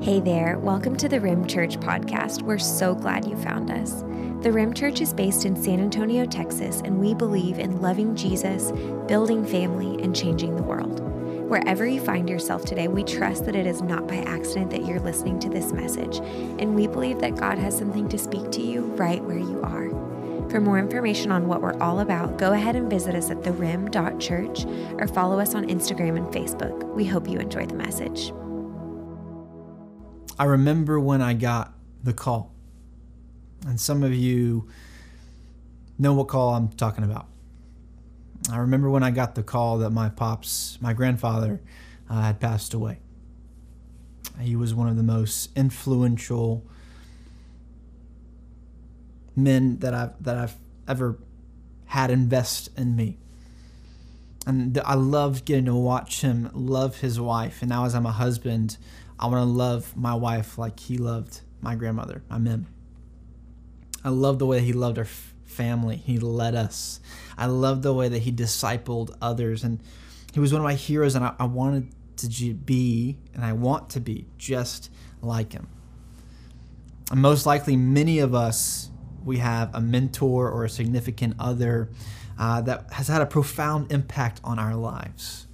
Hey there, welcome to the Rim Church podcast. We're so glad you found us. The Rim Church is based in San Antonio, Texas, and we believe in loving Jesus, building family, and changing the world. Wherever you find yourself today, we trust that it is not by accident that you're listening to this message, and we believe that God has something to speak to you right where you are. For more information on what we're all about, go ahead and visit us at therim.church or follow us on Instagram and Facebook. We hope you enjoy the message. I remember when I got the call. And some of you know what call I'm talking about. I remember when I got the call that my pops, my grandfather, uh, had passed away. He was one of the most influential men that I've that I've ever had invest in me. And I loved getting to watch him love his wife. And now as I'm a husband, I want to love my wife like he loved my grandmother, my mem. I love the way he loved our family. He led us. I love the way that he discipled others. And he was one of my heroes, and I, I wanted to be, and I want to be, just like him. And most likely, many of us, we have a mentor or a significant other uh, that has had a profound impact on our lives.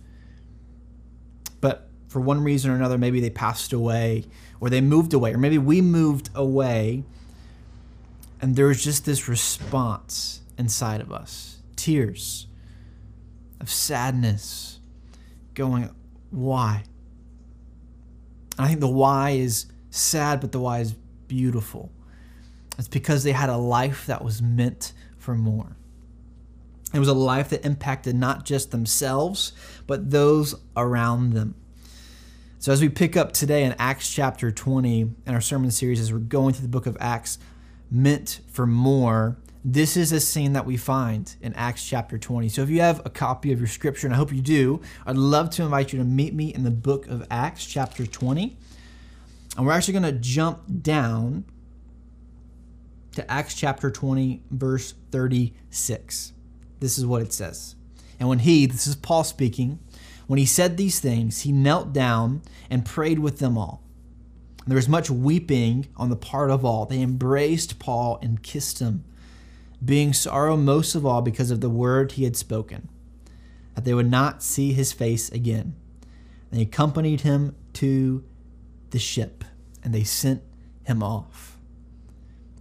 For one reason or another, maybe they passed away or they moved away, or maybe we moved away, and there was just this response inside of us tears of sadness, going, Why? And I think the why is sad, but the why is beautiful. It's because they had a life that was meant for more. It was a life that impacted not just themselves, but those around them. So, as we pick up today in Acts chapter 20 in our sermon series, as we're going through the book of Acts, meant for more, this is a scene that we find in Acts chapter 20. So, if you have a copy of your scripture, and I hope you do, I'd love to invite you to meet me in the book of Acts chapter 20. And we're actually going to jump down to Acts chapter 20, verse 36. This is what it says. And when he, this is Paul speaking, when he said these things, he knelt down and prayed with them all. There was much weeping on the part of all. They embraced Paul and kissed him, being sorrow most of all because of the word he had spoken, that they would not see his face again. They accompanied him to the ship, and they sent him off.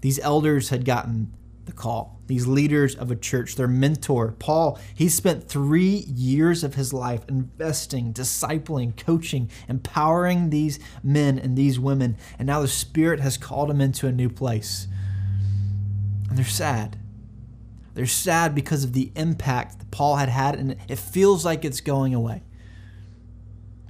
These elders had gotten the call. These leaders of a church, their mentor, Paul, he spent three years of his life investing, discipling, coaching, empowering these men and these women. And now the Spirit has called them into a new place. And they're sad. They're sad because of the impact that Paul had had, and it feels like it's going away.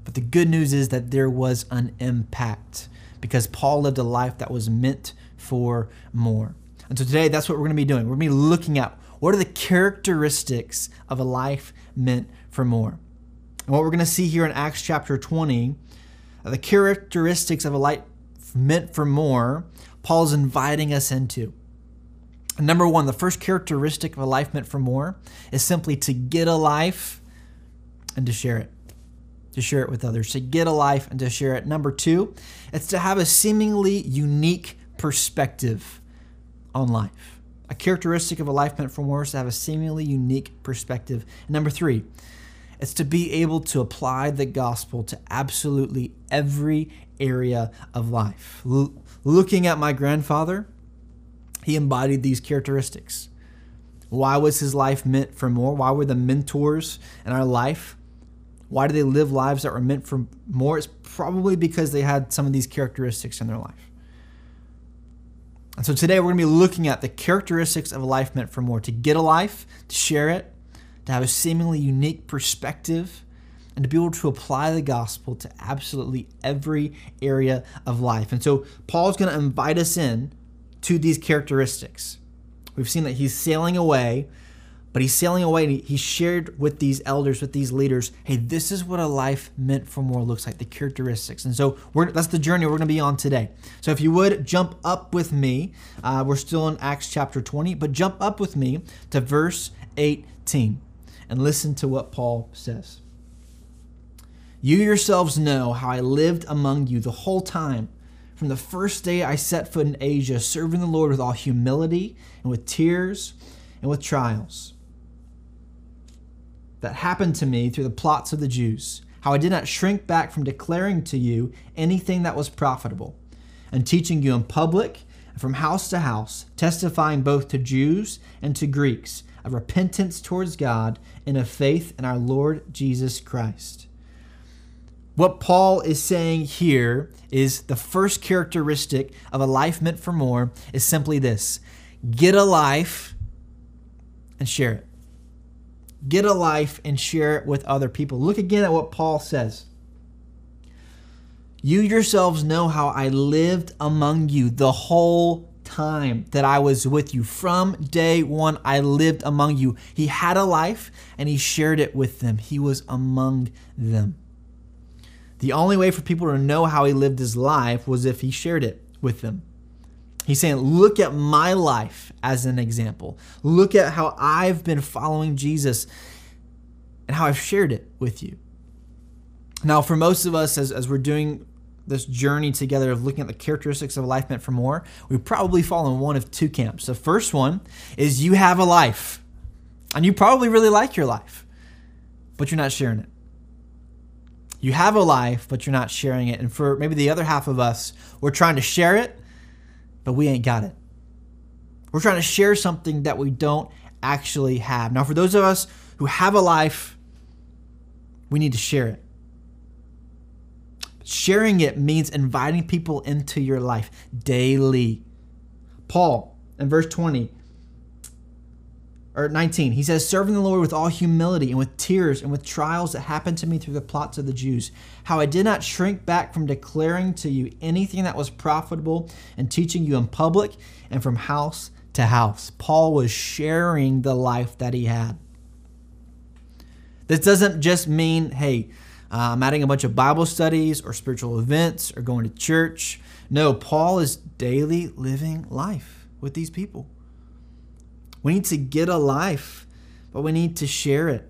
But the good news is that there was an impact because Paul lived a life that was meant for more. And so today, that's what we're going to be doing. We're going to be looking at what are the characteristics of a life meant for more. And what we're going to see here in Acts chapter 20, uh, the characteristics of a life meant for more, Paul's inviting us into. Number one, the first characteristic of a life meant for more is simply to get a life and to share it. To share it with others, to get a life and to share it. Number two, it's to have a seemingly unique perspective on life. A characteristic of a life meant for more is to have a seemingly unique perspective. And number three, it's to be able to apply the gospel to absolutely every area of life. L- looking at my grandfather, he embodied these characteristics. Why was his life meant for more? Why were the mentors in our life? Why do they live lives that were meant for more? It's probably because they had some of these characteristics in their life. And so today we're going to be looking at the characteristics of a life meant for more to get a life, to share it, to have a seemingly unique perspective, and to be able to apply the gospel to absolutely every area of life. And so Paul's going to invite us in to these characteristics. We've seen that he's sailing away but he's sailing away and he shared with these elders, with these leaders, hey, this is what a life meant for more looks like, the characteristics. And so that's the journey we're going to be on today. So if you would jump up with me, uh, we're still in Acts chapter 20, but jump up with me to verse 18 and listen to what Paul says. You yourselves know how I lived among you the whole time, from the first day I set foot in Asia, serving the Lord with all humility and with tears and with trials that happened to me through the plots of the Jews, how I did not shrink back from declaring to you anything that was profitable, and teaching you in public and from house to house, testifying both to Jews and to Greeks of repentance towards God and of faith in our Lord Jesus Christ. What Paul is saying here is the first characteristic of a life meant for more is simply this get a life and share it. Get a life and share it with other people. Look again at what Paul says. You yourselves know how I lived among you the whole time that I was with you. From day one, I lived among you. He had a life and he shared it with them. He was among them. The only way for people to know how he lived his life was if he shared it with them. He's saying, Look at my life as an example. Look at how I've been following Jesus and how I've shared it with you. Now, for most of us, as, as we're doing this journey together of looking at the characteristics of a life meant for more, we probably fall in one of two camps. The first one is you have a life, and you probably really like your life, but you're not sharing it. You have a life, but you're not sharing it. And for maybe the other half of us, we're trying to share it, but we ain't got it. We're trying to share something that we don't actually have. Now, for those of us who have a life, we need to share it. Sharing it means inviting people into your life daily. Paul, in verse 20 or 19, he says, Serving the Lord with all humility and with tears and with trials that happened to me through the plots of the Jews, how I did not shrink back from declaring to you anything that was profitable and teaching you in public and from house to house. Paul was sharing the life that he had. This doesn't just mean, hey, I'm adding a bunch of Bible studies or spiritual events or going to church. No, Paul is daily living life with these people. We need to get a life, but we need to share it.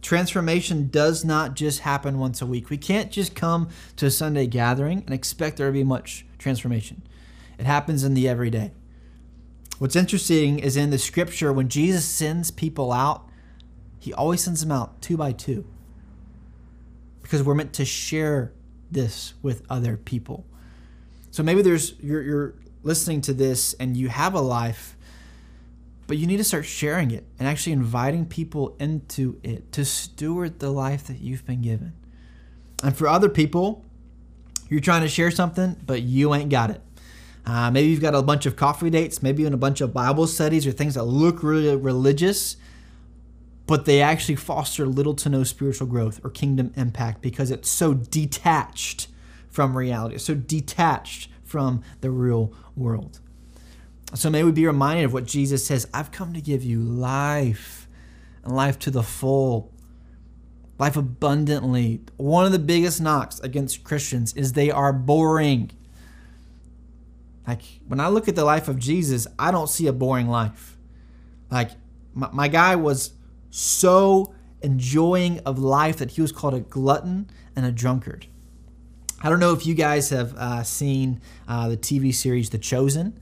Transformation does not just happen once a week. We can't just come to a Sunday gathering and expect there to be much transformation. It happens in the everyday. What's interesting is in the scripture, when Jesus sends people out, he always sends them out two by two because we're meant to share this with other people. So maybe there's you're, you're listening to this and you have a life, but you need to start sharing it and actually inviting people into it to steward the life that you've been given. And for other people, you're trying to share something, but you ain't got it. Uh, maybe you've got a bunch of coffee dates, maybe even a bunch of Bible studies or things that look really religious, but they actually foster little to no spiritual growth or kingdom impact because it's so detached from reality, so detached from the real world. So may we be reminded of what Jesus says I've come to give you life and life to the full, life abundantly. One of the biggest knocks against Christians is they are boring. Like when I look at the life of Jesus, I don't see a boring life. Like my, my guy was so enjoying of life that he was called a glutton and a drunkard. I don't know if you guys have uh, seen uh, the TV series The Chosen.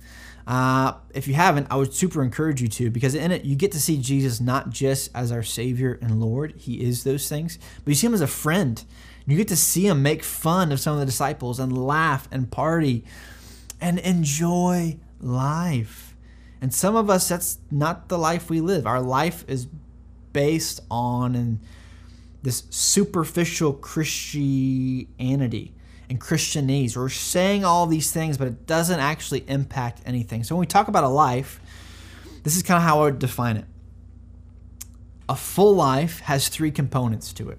Uh, if you haven't, I would super encourage you to because in it you get to see Jesus not just as our Savior and Lord, He is those things, but you see Him as a friend. You get to see Him make fun of some of the disciples and laugh and party and enjoy life. And some of us, that's not the life we live. Our life is based on and this superficial Christianity and Christianese. We're saying all these things, but it doesn't actually impact anything. So when we talk about a life, this is kind of how I would define it. A full life has three components to it.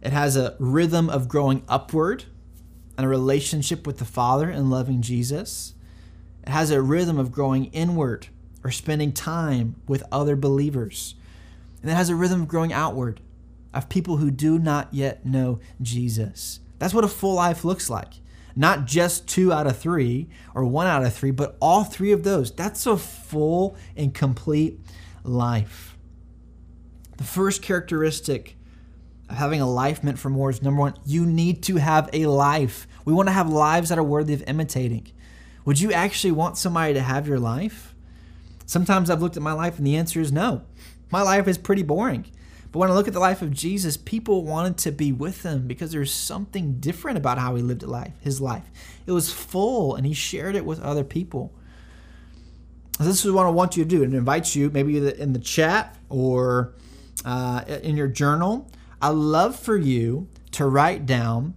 It has a rhythm of growing upward and a relationship with the Father and loving Jesus. It has a rhythm of growing inward or spending time with other believers and it has a rhythm of growing outward of people who do not yet know Jesus. That's what a full life looks like. Not just two out of three or one out of three, but all three of those. That's a full and complete life. The first characteristic of having a life meant for more is number one, you need to have a life. We want to have lives that are worthy of imitating. Would you actually want somebody to have your life? Sometimes I've looked at my life and the answer is no. My life is pretty boring. But when I look at the life of Jesus, people wanted to be with him because there's something different about how he lived life, his life. It was full and he shared it with other people. This is what I want you to do. It invites you, maybe in the chat or uh, in your journal. I love for you to write down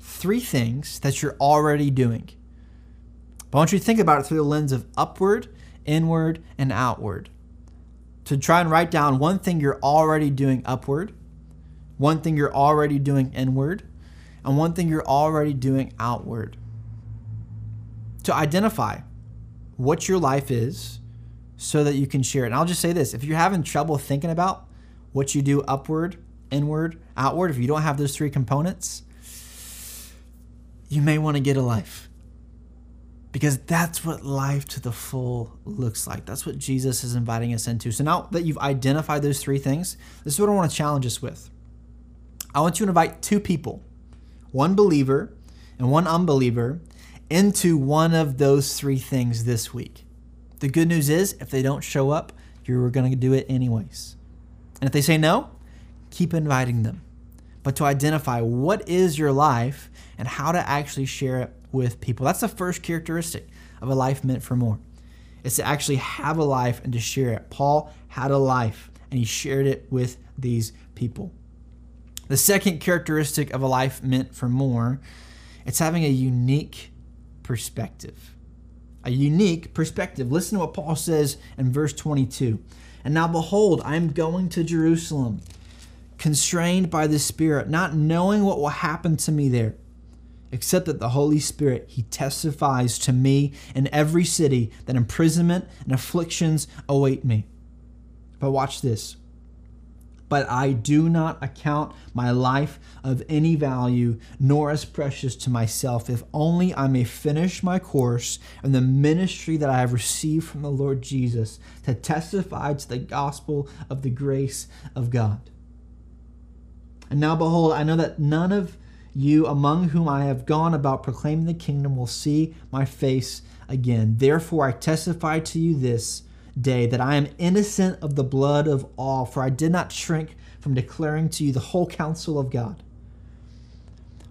three things that you're already doing. But I want you to think about it through the lens of upward, inward, and outward. To try and write down one thing you're already doing upward, one thing you're already doing inward, and one thing you're already doing outward. To identify what your life is so that you can share it. And I'll just say this if you're having trouble thinking about what you do upward, inward, outward, if you don't have those three components, you may want to get a life because that's what life to the full looks like. That's what Jesus is inviting us into. So now that you've identified those three things, this is what I want to challenge us with. I want you to invite two people, one believer and one unbeliever, into one of those three things this week. The good news is, if they don't show up, you're going to do it anyways. And if they say no, keep inviting them. But to identify what is your life and how to actually share it with people. That's the first characteristic of a life meant for more. It's to actually have a life and to share it. Paul had a life and he shared it with these people. The second characteristic of a life meant for more, it's having a unique perspective. A unique perspective. Listen to what Paul says in verse 22. And now behold, I am going to Jerusalem, constrained by the Spirit, not knowing what will happen to me there except that the Holy Spirit, He testifies to me in every city that imprisonment and afflictions await me. But watch this. But I do not account my life of any value, nor as precious to myself, if only I may finish my course and the ministry that I have received from the Lord Jesus to testify to the gospel of the grace of God. And now, behold, I know that none of you among whom I have gone about proclaiming the kingdom will see my face again. Therefore, I testify to you this day that I am innocent of the blood of all, for I did not shrink from declaring to you the whole counsel of God.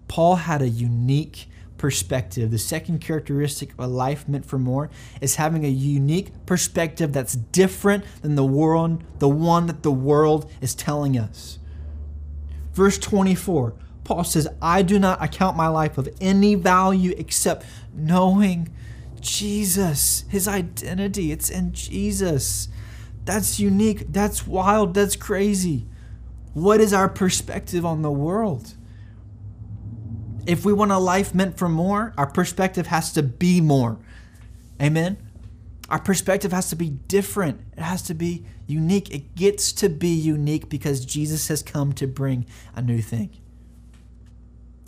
Paul had a unique perspective. The second characteristic of a life meant for more is having a unique perspective that's different than the world, the one that the world is telling us. Verse 24 Paul says, I do not account my life of any value except knowing Jesus, his identity. It's in Jesus. That's unique. That's wild. That's crazy. What is our perspective on the world? If we want a life meant for more, our perspective has to be more. Amen? Our perspective has to be different. It has to be unique. It gets to be unique because Jesus has come to bring a new thing.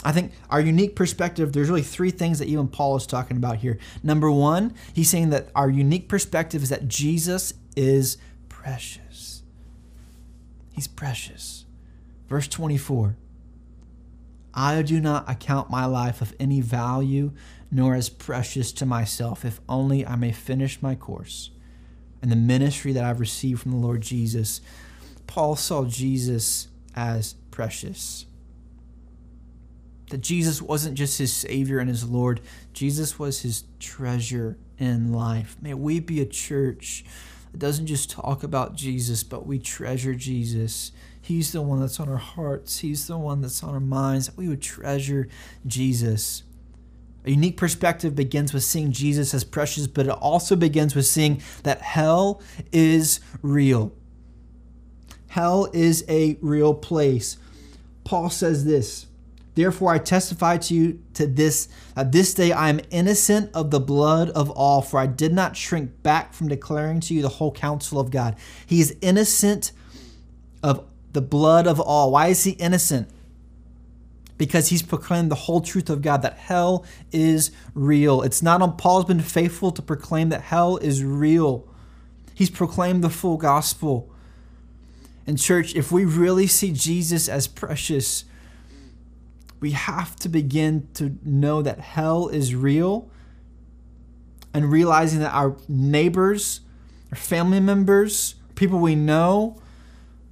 I think our unique perspective, there's really three things that even Paul is talking about here. Number one, he's saying that our unique perspective is that Jesus is precious. He's precious. Verse 24 I do not account my life of any value nor as precious to myself, if only I may finish my course and the ministry that I've received from the Lord Jesus. Paul saw Jesus as precious that Jesus wasn't just his Savior and his Lord, Jesus was his treasure in life. May we be a church that doesn't just talk about Jesus, but we treasure Jesus. He's the one that's on our hearts, He's the one that's on our minds. We would treasure Jesus. A unique perspective begins with seeing Jesus as precious, but it also begins with seeing that hell is real. Hell is a real place. Paul says this Therefore, I testify to you to this that this day I am innocent of the blood of all, for I did not shrink back from declaring to you the whole counsel of God. He is innocent of the blood of all. Why is he innocent? Because he's proclaimed the whole truth of God, that hell is real. It's not on Paul's been faithful to proclaim that hell is real. He's proclaimed the full gospel. And, church, if we really see Jesus as precious, we have to begin to know that hell is real and realizing that our neighbors, our family members, people we know,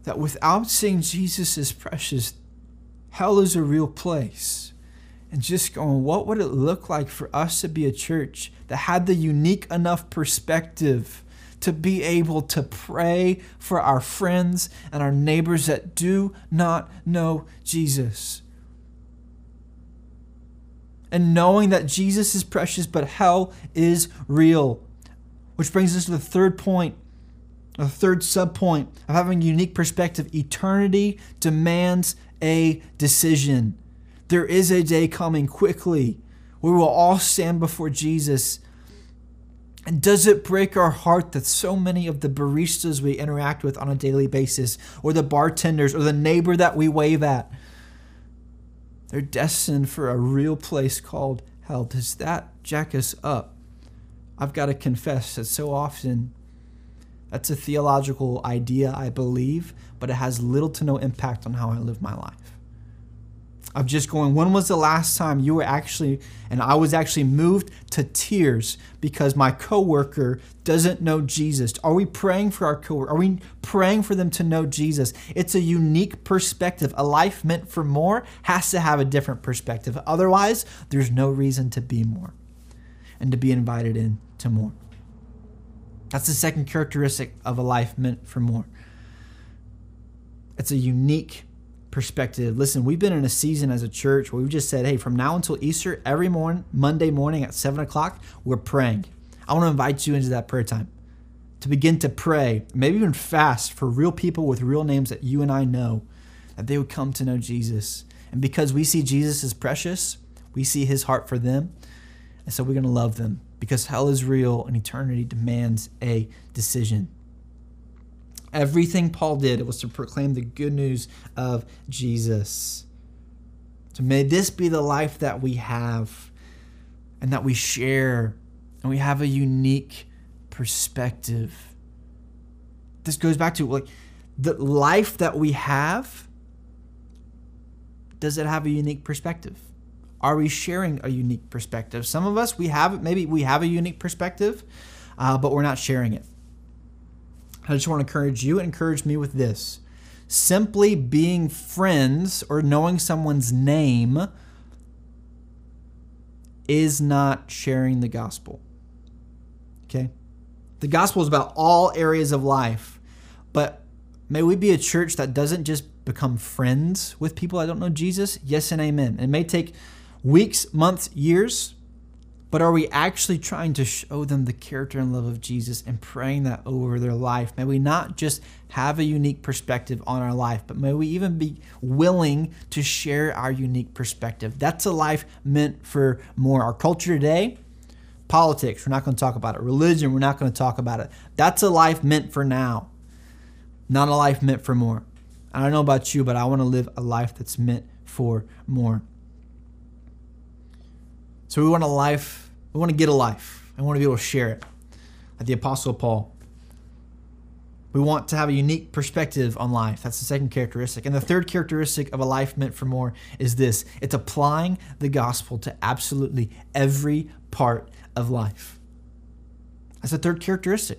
that without seeing Jesus as precious, hell is a real place. And just going, what would it look like for us to be a church that had the unique enough perspective to be able to pray for our friends and our neighbors that do not know Jesus? And knowing that Jesus is precious, but hell is real. Which brings us to the third point a third subpoint of having a unique perspective eternity demands a decision. There is a day coming quickly we will all stand before Jesus. And does it break our heart that so many of the baristas we interact with on a daily basis, or the bartenders, or the neighbor that we wave at, they're destined for a real place called hell? Does that jack us up? I've got to confess that so often that's a theological idea, I believe, but it has little to no impact on how I live my life. Of just going, when was the last time you were actually, and I was actually moved to tears because my coworker doesn't know Jesus? Are we praying for our coworker? Are we praying for them to know Jesus? It's a unique perspective. A life meant for more has to have a different perspective. Otherwise, there's no reason to be more and to be invited in to more. That's the second characteristic of a life meant for more. It's a unique perspective. Listen, we've been in a season as a church where we've just said, hey, from now until Easter, every morning, Monday morning at 7 o'clock, we're praying. I want to invite you into that prayer time to begin to pray, maybe even fast for real people with real names that you and I know, that they would come to know Jesus. And because we see Jesus as precious, we see his heart for them. And so we're going to love them because hell is real and eternity demands a decision. Everything Paul did was to proclaim the good news of Jesus. So may this be the life that we have and that we share, and we have a unique perspective. This goes back to like the life that we have. Does it have a unique perspective? Are we sharing a unique perspective? Some of us, we have maybe we have a unique perspective, uh, but we're not sharing it. I just want to encourage you and encourage me with this. Simply being friends or knowing someone's name is not sharing the gospel. Okay? The gospel is about all areas of life, but may we be a church that doesn't just become friends with people that don't know Jesus. Yes and amen. It may take weeks, months, years, but are we actually trying to show them the character and love of Jesus and praying that over their life? May we not just have a unique perspective on our life, but may we even be willing to share our unique perspective. That's a life meant for more. Our culture today, politics, we're not going to talk about it. Religion, we're not going to talk about it. That's a life meant for now, not a life meant for more. I don't know about you, but I want to live a life that's meant for more. So we want a life, we want to get a life. I want to be able to share it. Like the Apostle Paul. We want to have a unique perspective on life. That's the second characteristic. And the third characteristic of a life meant for more is this it's applying the gospel to absolutely every part of life. That's the third characteristic.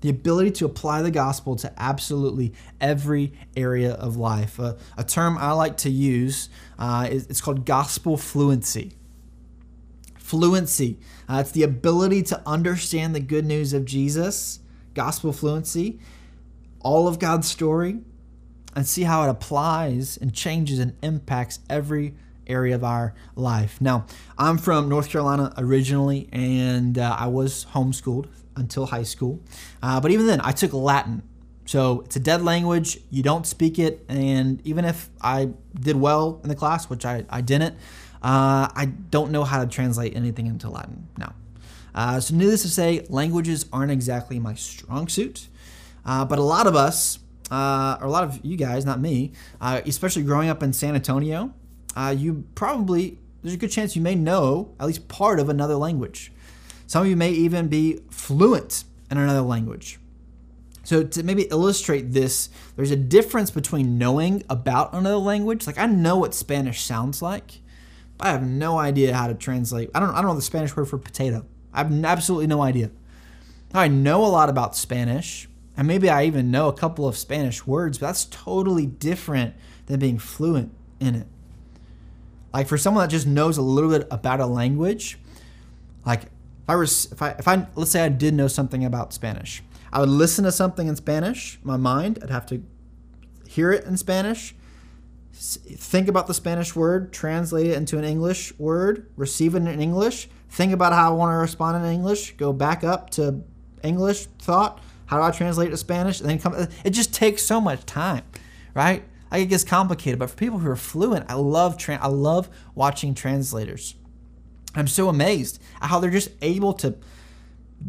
The ability to apply the gospel to absolutely every area of life. A term I like to use uh, is it's called gospel fluency fluency. Uh, it's the ability to understand the good news of Jesus, gospel fluency, all of God's story, and see how it applies and changes and impacts every area of our life. Now, I'm from North Carolina originally, and uh, I was homeschooled until high school. Uh, but even then, I took Latin. So it's a dead language. You don't speak it. And even if I did well in the class, which I, I didn't, uh, I don't know how to translate anything into Latin now. Uh, so, needless to say, languages aren't exactly my strong suit. Uh, but a lot of us, uh, or a lot of you guys, not me, uh, especially growing up in San Antonio, uh, you probably, there's a good chance you may know at least part of another language. Some of you may even be fluent in another language. So to maybe illustrate this, there's a difference between knowing about another language. Like I know what Spanish sounds like, I have no idea how to translate. I don't I don't know the Spanish word for potato. I have absolutely no idea. I know a lot about Spanish, and maybe I even know a couple of Spanish words, but that's totally different than being fluent in it. Like for someone that just knows a little bit about a language, like if I was if I if I let's say I did know something about Spanish, I would listen to something in Spanish, my mind, I'd have to hear it in Spanish, think about the Spanish word, translate it into an English word, receive it in English, think about how I want to respond in English, go back up to English thought, how do I translate to Spanish, and then come it just takes so much time, right? Like it gets complicated, but for people who are fluent, I love tra- I love watching translators. I'm so amazed at how they're just able to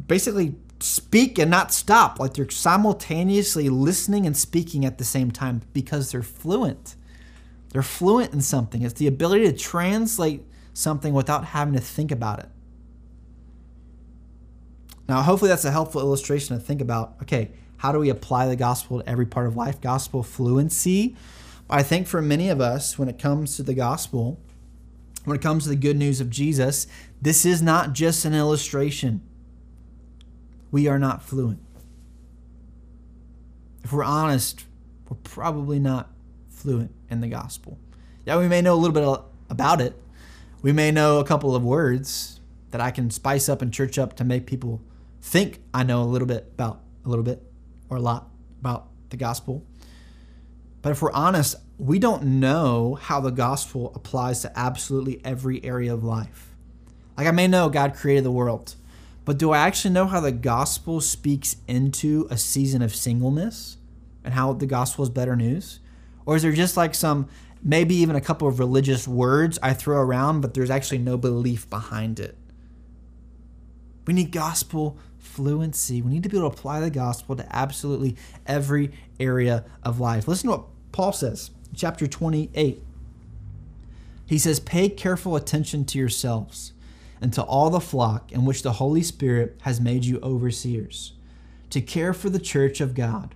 basically speak and not stop. Like they're simultaneously listening and speaking at the same time because they're fluent. They're fluent in something. It's the ability to translate something without having to think about it. Now, hopefully, that's a helpful illustration to think about. Okay, how do we apply the gospel to every part of life? Gospel fluency. I think for many of us, when it comes to the gospel, when it comes to the good news of Jesus, this is not just an illustration. We are not fluent. If we're honest, we're probably not fluent in the gospel. Yeah, we may know a little bit about it. We may know a couple of words that I can spice up and church up to make people think I know a little bit about a little bit or a lot about the gospel. But if we're honest, we don't know how the gospel applies to absolutely every area of life. Like I may know God created the world, but do I actually know how the gospel speaks into a season of singleness and how the gospel is better news? Or is there just like some, maybe even a couple of religious words I throw around, but there's actually no belief behind it? We need gospel fluency. We need to be able to apply the gospel to absolutely every area of life. Listen to what Paul says, chapter 28. He says, Pay careful attention to yourselves and to all the flock in which the Holy Spirit has made you overseers, to care for the church of God,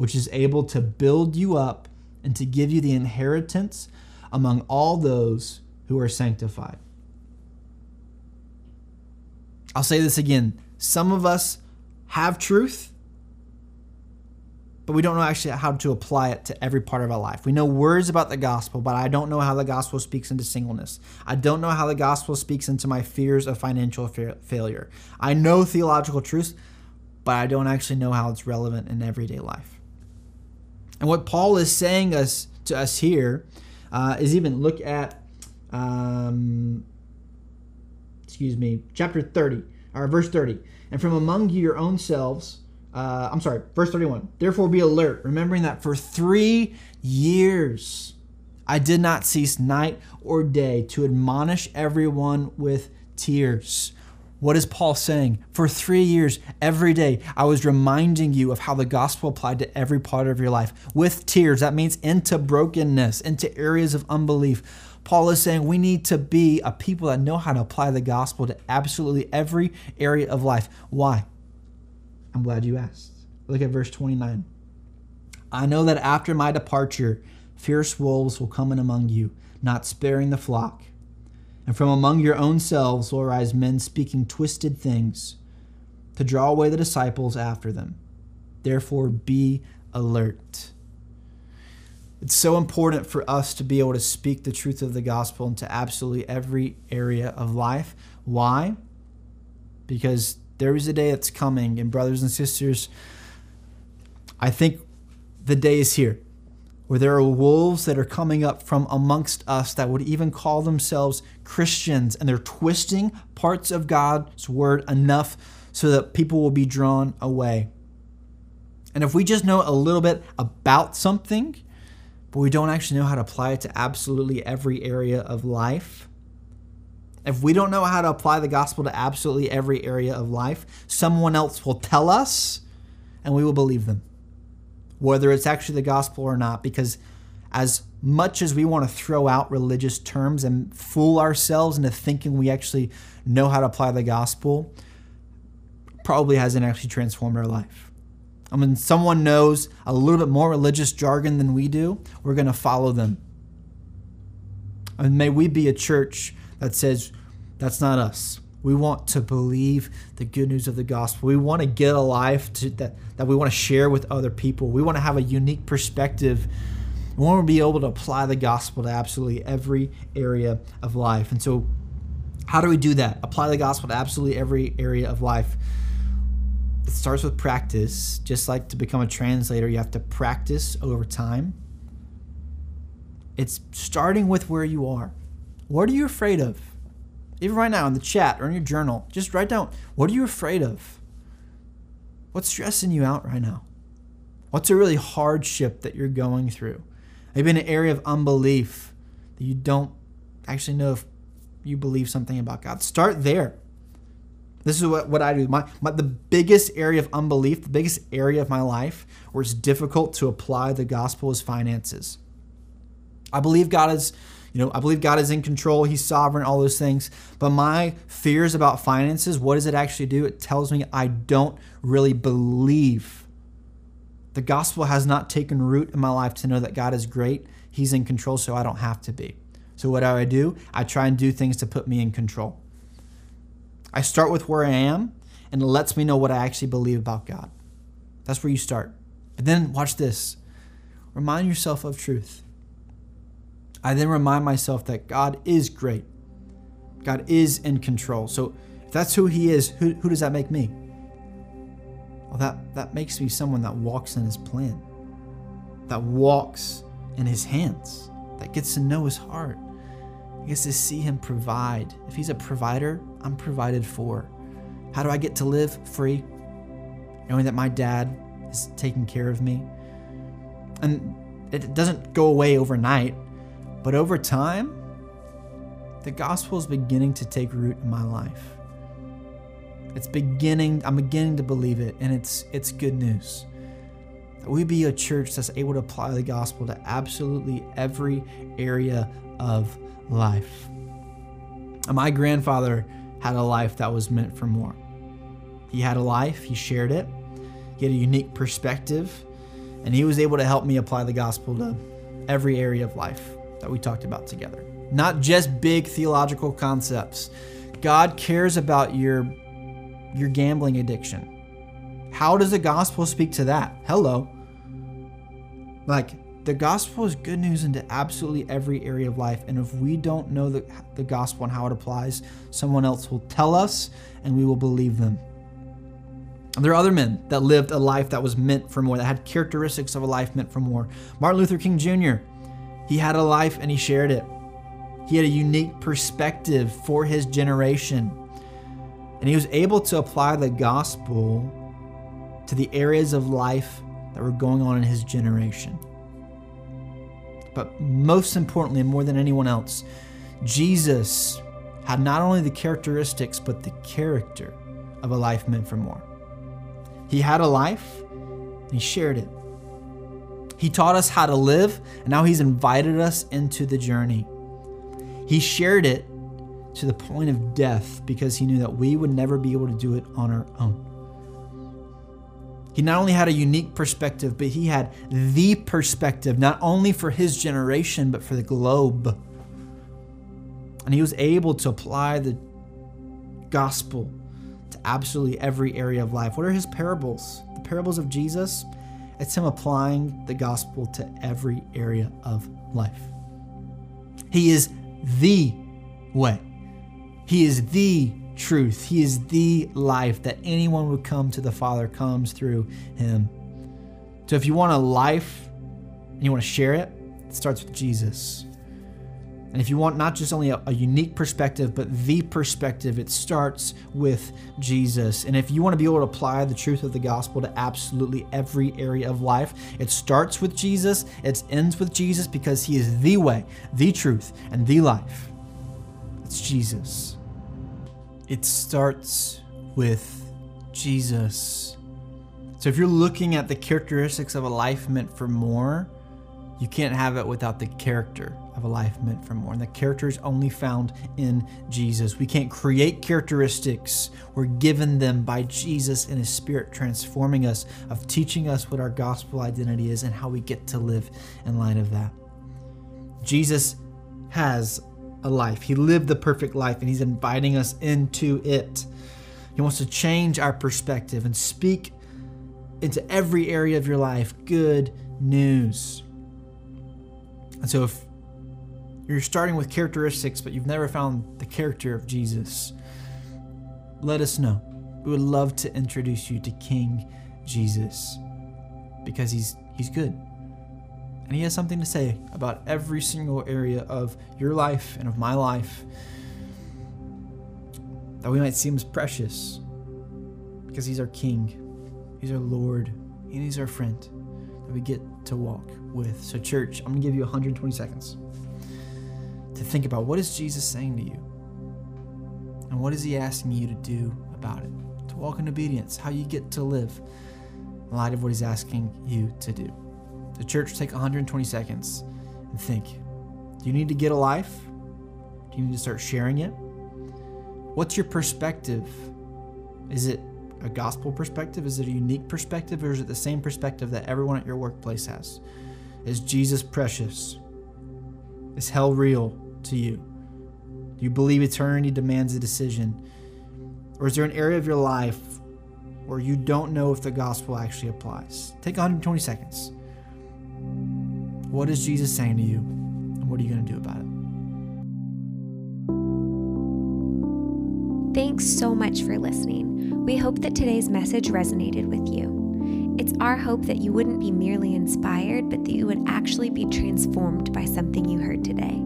which is able to build you up and to give you the inheritance among all those who are sanctified. I'll say this again. Some of us have truth, but we don't know actually how to apply it to every part of our life. We know words about the gospel, but I don't know how the gospel speaks into singleness. I don't know how the gospel speaks into my fears of financial fa- failure. I know theological truths, but I don't actually know how it's relevant in everyday life. And what Paul is saying us to us here uh, is even look at um, excuse me, chapter 30, or verse 30. And from among you your own selves, uh, I'm sorry, verse 31. Therefore be alert, remembering that for three years I did not cease night or day to admonish everyone with tears. What is Paul saying? For three years, every day, I was reminding you of how the gospel applied to every part of your life with tears. That means into brokenness, into areas of unbelief Paul is saying we need to be a people that know how to apply the gospel to absolutely every area of life. Why? I'm glad you asked. Look at verse 29. I know that after my departure, fierce wolves will come in among you, not sparing the flock. And from among your own selves will arise men speaking twisted things to draw away the disciples after them. Therefore, be alert. It's so important for us to be able to speak the truth of the gospel into absolutely every area of life. Why? Because there is a day that's coming, and brothers and sisters, I think the day is here where there are wolves that are coming up from amongst us that would even call themselves Christians, and they're twisting parts of God's word enough so that people will be drawn away. And if we just know a little bit about something, but we don't actually know how to apply it to absolutely every area of life, if we don't know how to apply the gospel to absolutely every area of life, someone else will tell us and we will believe them, whether it's actually the gospel or not. Because as much as we want to throw out religious terms and fool ourselves into thinking we actually know how to apply the gospel, probably hasn't actually transformed our life. I mean, someone knows a little bit more religious jargon than we do, we're going to follow them. And may we be a church that says, that's not us. We want to believe the good news of the gospel. We want to get a life to, that, that we want to share with other people. We want to have a unique perspective. We want to be able to apply the gospel to absolutely every area of life. And so, how do we do that? Apply the gospel to absolutely every area of life. It starts with practice. Just like to become a translator, you have to practice over time. It's starting with where you are. What are you afraid of? Even right now in the chat or in your journal, just write down what are you afraid of? What's stressing you out right now? What's a really hardship that you're going through? Maybe an area of unbelief that you don't actually know if you believe something about God. Start there. This is what, what I do. My, my the biggest area of unbelief, the biggest area of my life where it's difficult to apply the gospel is finances. I believe God is you know, I believe God is in control, He's sovereign, all those things. But my fears about finances, what does it actually do? It tells me I don't really believe. The gospel has not taken root in my life to know that God is great. He's in control, so I don't have to be. So, what do I do? I try and do things to put me in control. I start with where I am, and it lets me know what I actually believe about God. That's where you start. But then, watch this remind yourself of truth. I then remind myself that God is great. God is in control. So if that's who He is, who, who does that make me? Well, that, that makes me someone that walks in His plan, that walks in His hands, that gets to know His heart, gets to see Him provide. If He's a provider, I'm provided for. How do I get to live free? Knowing that my dad is taking care of me. And it doesn't go away overnight. But over time, the gospel is beginning to take root in my life. It's beginning, I'm beginning to believe it, and it's it's good news. That we be a church that's able to apply the gospel to absolutely every area of life. And my grandfather had a life that was meant for more. He had a life, he shared it, he had a unique perspective, and he was able to help me apply the gospel to every area of life that we talked about together. Not just big theological concepts. God cares about your your gambling addiction. How does the gospel speak to that? Hello. Like the gospel is good news into absolutely every area of life. And if we don't know the, the gospel and how it applies, someone else will tell us and we will believe them. There are other men that lived a life that was meant for more, that had characteristics of a life meant for more. Martin Luther King Jr., he had a life and he shared it. He had a unique perspective for his generation. And he was able to apply the gospel to the areas of life that were going on in his generation. But most importantly, and more than anyone else, Jesus had not only the characteristics, but the character of a life meant for more. He had a life, and he shared it. He taught us how to live, and now He's invited us into the journey. He shared it to the point of death because He knew that we would never be able to do it on our own. He not only had a unique perspective, but he had the perspective, not only for his generation, but for the globe. And he was able to apply the gospel to absolutely every area of life. What are his parables? The parables of Jesus? It's Him applying the gospel to every area of life. He is the way, He is the truth, He is the life that anyone would come to the Father comes through Him. So if you want a life and you want to share it, it starts with Jesus. And if you want not just only a, a, unique perspective, but the perspective, it starts with Jesus. And if you want to be able to apply the truth of the gospel to absolutely every area of life, it starts with Jesus, it ends with Jesus because he is the way, the truth, and the life. It's Jesus. It starts with Jesus. So if you're looking at the characteristics of a life meant for more, you can't have it without the character of a life meant for more. And the character is only found in Jesus. We can't create characteristics. We're given them by Jesus and His Spirit transforming us, of teaching us what our gospel identity is and how we get to live in light of that. Jesus has a life. He lived the perfect life and He's inviting us into it. He wants to change our perspective and speak into every area of your life good news. And so, if you're starting with characteristics, but you've never found the character of Jesus, let us know. We would love to introduce you to King Jesus because he's he's good. And he has something to say about every single area of your life and of my life that we might see him as precious because he's our king, he's our Lord, and he's our friend that we get to walk with. So, church, I'm going to give you 120 seconds to think about what is Jesus saying to you? And what is he asking you to do about it? To walk in obedience, how you get to live in light of what he's asking you to do. The church, take 120 seconds and think do you need to get a life? Do you need to start sharing it? What's your perspective? Is it a gospel perspective? Is it a unique perspective? Or is it the same perspective that everyone at your workplace has? Is Jesus precious? Is hell real to you? Do you believe eternity demands a decision? Or is there an area of your life where you don't know if the gospel actually applies? Take 120 seconds. What is Jesus saying to you? And what are you going to do about it? Thanks so much for listening. We hope that today's message resonated with you. It's our hope that you wouldn't be merely inspired, but that you would actually be transformed by something you heard today.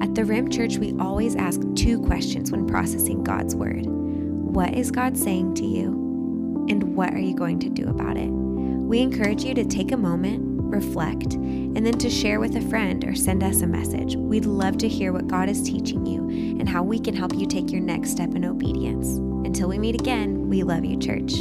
At the Rim Church, we always ask two questions when processing God's Word What is God saying to you? And what are you going to do about it? We encourage you to take a moment, reflect, and then to share with a friend or send us a message. We'd love to hear what God is teaching you and how we can help you take your next step in obedience. Until we meet again, we love you, church.